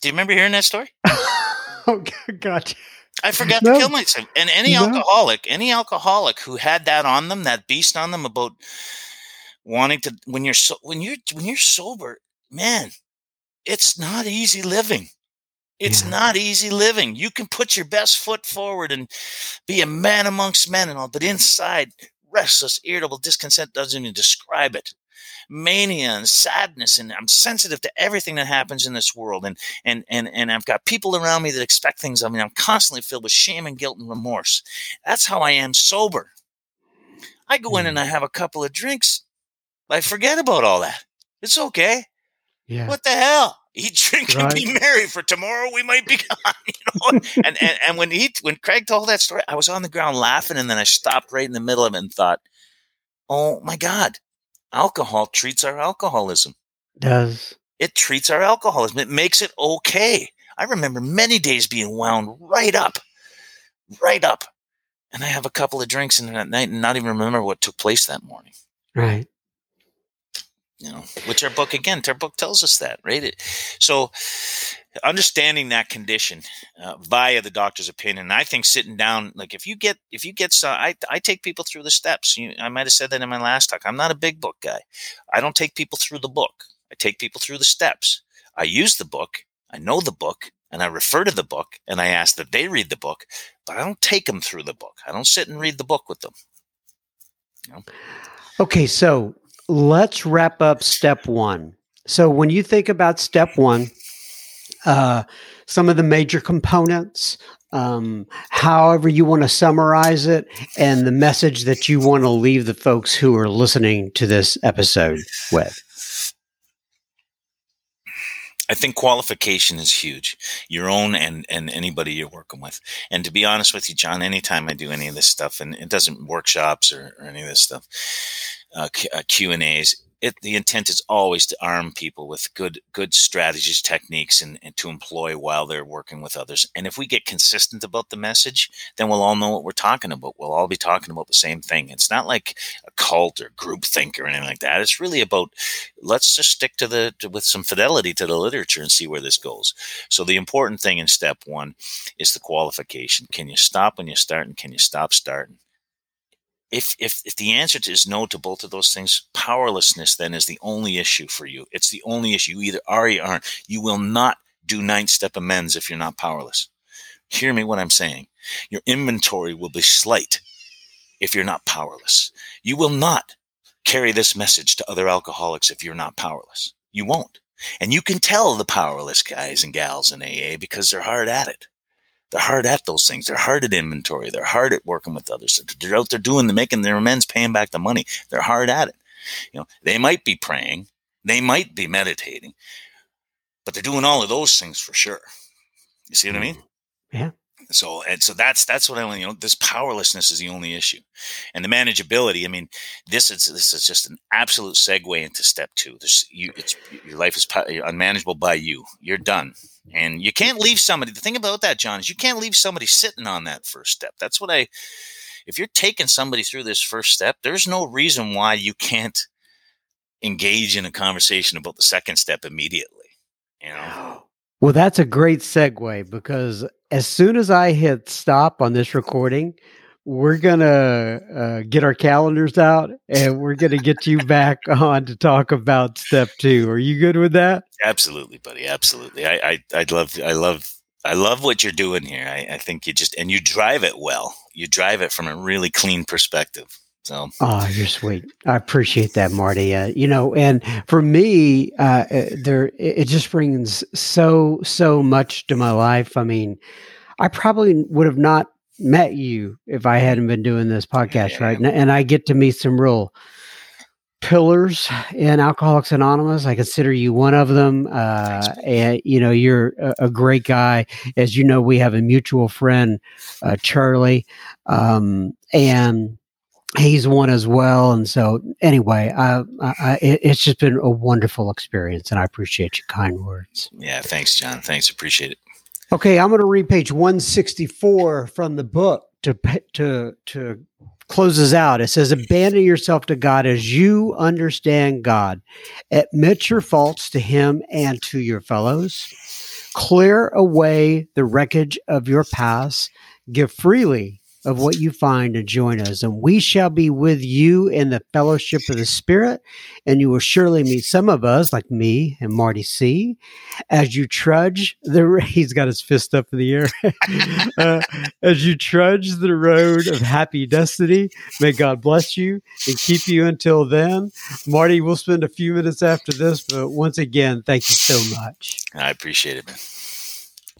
Do you remember hearing that story? oh, gotcha. I forgot no. to kill myself. And any no. alcoholic, any alcoholic who had that on them, that beast on them about wanting to when you're so when you're when you're sober, man, it's not easy living. It's yeah. not easy living. You can put your best foot forward and be a man amongst men and all, but inside, restless, irritable, discontent doesn't even describe it mania and sadness and I'm sensitive to everything that happens in this world and and and and I've got people around me that expect things of me. I'm constantly filled with shame and guilt and remorse. That's how I am sober. I go in and I mm. have a couple of drinks. I forget about all that. It's okay. Yeah. What the hell? Eat, drink, right. and be merry, for tomorrow we might be gone. You know, and, and and when he when Craig told that story, I was on the ground laughing, and then I stopped right in the middle of it and thought, "Oh my God, alcohol treats our alcoholism. Does it treats our alcoholism? It makes it okay." I remember many days being wound right up, right up, and I have a couple of drinks in that night and not even remember what took place that morning. Right you know which our book again our book tells us that right? It, so understanding that condition uh, via the doctor's opinion i think sitting down like if you get if you get some i, I take people through the steps. You, i might have said that in my last talk. I'm not a big book guy. I don't take people through the book. I take people through the steps. I use the book i know the book and i refer to the book and i ask that they read the book but i don't take them through the book. I don't sit and read the book with them you know? okay so let's wrap up step one. So, when you think about step one, uh, some of the major components, um, however you want to summarize it, and the message that you want to leave the folks who are listening to this episode with. I think qualification is huge, your own and and anybody you're working with. And to be honest with you, John, anytime I do any of this stuff, and it doesn't workshops or, or any of this stuff, uh, uh Q and A's, it, the intent is always to arm people with good good strategies, techniques, and, and, to employ while they're working with others. And if we get consistent about the message, then we'll all know what we're talking about. We'll all be talking about the same thing. It's not like a cult or group think or anything like that. It's really about let's just stick to the to, with some fidelity to the literature and see where this goes. So the important thing in step one is the qualification. Can you stop when you start, and can you stop starting? If if if the answer is no to both of those things, powerlessness then is the only issue for you. It's the only issue. You either are or you aren't. You will not do ninth step amends if you're not powerless. Hear me what I'm saying. Your inventory will be slight if you're not powerless. You will not carry this message to other alcoholics if you're not powerless. You won't. And you can tell the powerless guys and gals in AA because they're hard at it. They're hard at those things. They're hard at inventory. They're hard at working with others. They're out there doing, they're making their amends, paying back the money. They're hard at it. You know, they might be praying, they might be meditating, but they're doing all of those things for sure. You see what I mean? Mm-hmm. Yeah. So and so that's that's what I want. You know, this powerlessness is the only issue, and the manageability. I mean, this is this is just an absolute segue into step two. This you, it's your life is unmanageable by you. You're done. And you can't leave somebody. The thing about that, John, is you can't leave somebody sitting on that first step. That's what I. If you're taking somebody through this first step, there's no reason why you can't engage in a conversation about the second step immediately. You know. Well, that's a great segue because as soon as I hit stop on this recording, we're gonna uh, get our calendars out and we're gonna get you back on to talk about step two. Are you good with that? Absolutely, buddy. Absolutely. I I I love I love I love what you're doing here. I, I think you just and you drive it well. You drive it from a really clean perspective. So, oh, you're sweet. I appreciate that, Marty. Uh, you know, and for me, uh, uh there it just brings so so much to my life. I mean, I probably would have not met you if I hadn't been doing this podcast, yeah. right? And, and, I get to meet some real pillars in Alcoholics Anonymous. I consider you one of them. Uh, and you know, you're a, a, great guy. As you know, we have a mutual friend, uh, Charlie, um, and he's one as well. And so, anyway, I, I, it's just been a wonderful experience, and I appreciate your kind words. Yeah, thanks, John. Thanks, appreciate it. Okay, I'm going to read page 164 from the book to to to closes out. It says, "Abandon yourself to God as you understand God. Admit your faults to Him and to your fellows. Clear away the wreckage of your past. Give freely of what you find and join us. And we shall be with you in the fellowship of the Spirit. And you will surely meet some of us, like me and Marty C., as you trudge the. He's got his fist up in the air. uh, as you trudge the road of happy destiny, may God bless you and keep you until then. Marty, we'll spend a few minutes after this, but once again, thank you so much. I appreciate it, man.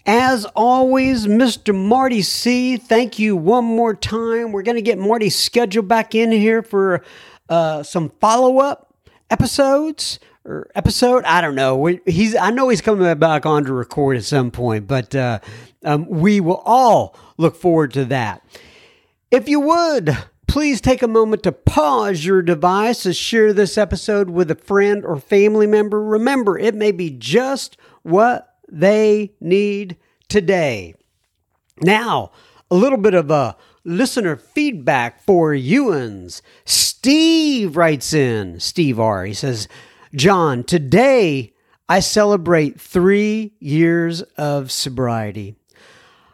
As always, Mr. Marty C., thank you one more time. We're going to get Marty's schedule back in here for uh, some follow up episodes or episode. I don't know. He's I know he's coming back on to record at some point, but uh, um, we will all look forward to that. If you would. Please take a moment to pause your device to share this episode with a friend or family member. Remember, it may be just what they need today. Now, a little bit of a listener feedback for Ewans. Steve writes in, Steve R. He says, John, today I celebrate three years of sobriety.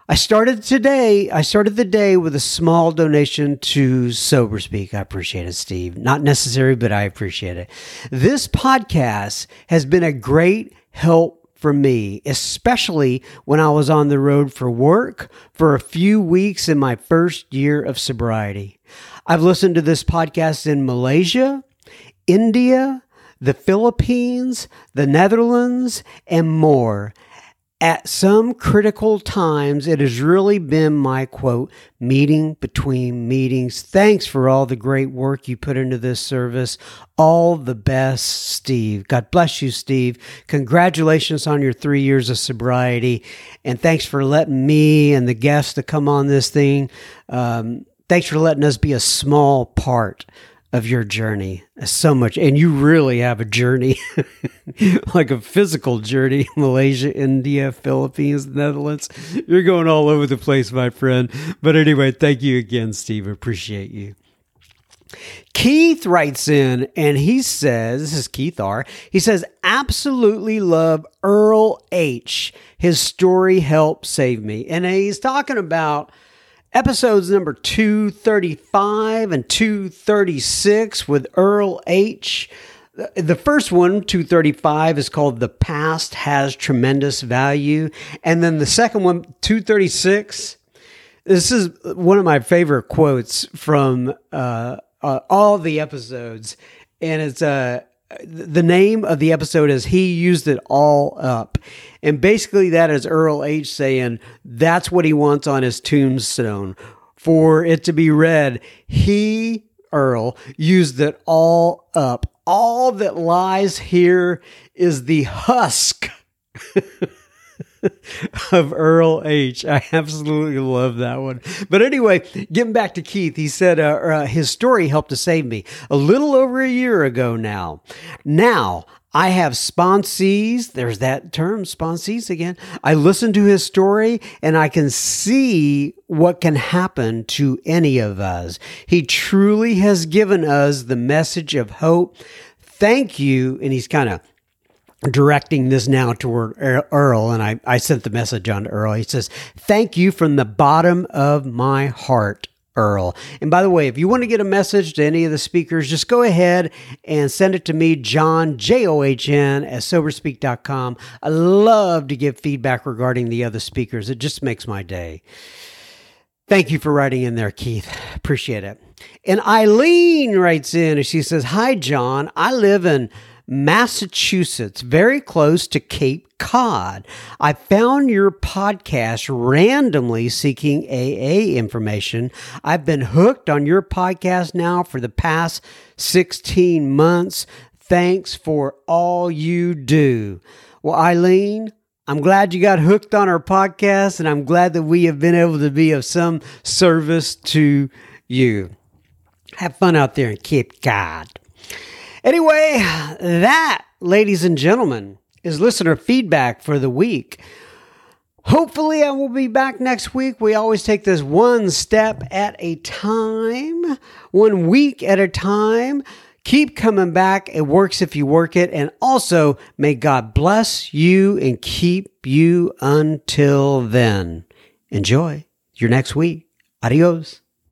I started today, I started the day with a small donation to SoberSpeak. I appreciate it, Steve. Not necessary, but I appreciate it. This podcast has been a great help for me, especially when I was on the road for work for a few weeks in my first year of sobriety. I've listened to this podcast in Malaysia, India, the Philippines, the Netherlands, and more at some critical times, it has really been my quote, meeting between meetings. Thanks for all the great work you put into this service. All the best, Steve. God bless you, Steve. Congratulations on your three years of sobriety. And thanks for letting me and the guests to come on this thing. Um, thanks for letting us be a small part of your journey so much and you really have a journey like a physical journey malaysia india philippines netherlands you're going all over the place my friend but anyway thank you again steve appreciate you Keith writes in and he says, This is Keith R. He says, Absolutely love Earl H. His story helped save me. And he's talking about episodes number 235 and 236 with Earl H. The first one, 235, is called The Past Has Tremendous Value. And then the second one, 236, this is one of my favorite quotes from uh, uh, all the episodes. And it's uh, the name of the episode is He Used It All Up. And basically, that is Earl H saying that's what he wants on his tombstone for it to be read. He, Earl, used it all up. All that lies here is the husk. of Earl H. I absolutely love that one. But anyway, getting back to Keith, he said uh, uh, his story helped to save me a little over a year ago now. Now, I have sponsees. There's that term, sponsees again. I listen to his story and I can see what can happen to any of us. He truly has given us the message of hope. Thank you. And he's kind of directing this now toward Earl, and I, I sent the message on to Earl. He says, Thank you from the bottom of my heart. Earl. And by the way, if you want to get a message to any of the speakers, just go ahead and send it to me, John, J O H N, at soberspeak.com. I love to give feedback regarding the other speakers. It just makes my day. Thank you for writing in there, Keith. Appreciate it. And Eileen writes in and she says, Hi, John. I live in Massachusetts, very close to Cape Cod. I found your podcast randomly seeking AA information. I've been hooked on your podcast now for the past 16 months. Thanks for all you do. Well, Eileen, I'm glad you got hooked on our podcast, and I'm glad that we have been able to be of some service to you. Have fun out there in Cape Cod. Anyway, that, ladies and gentlemen, is listener feedback for the week. Hopefully, I will be back next week. We always take this one step at a time, one week at a time. Keep coming back. It works if you work it. And also, may God bless you and keep you until then. Enjoy your next week. Adios.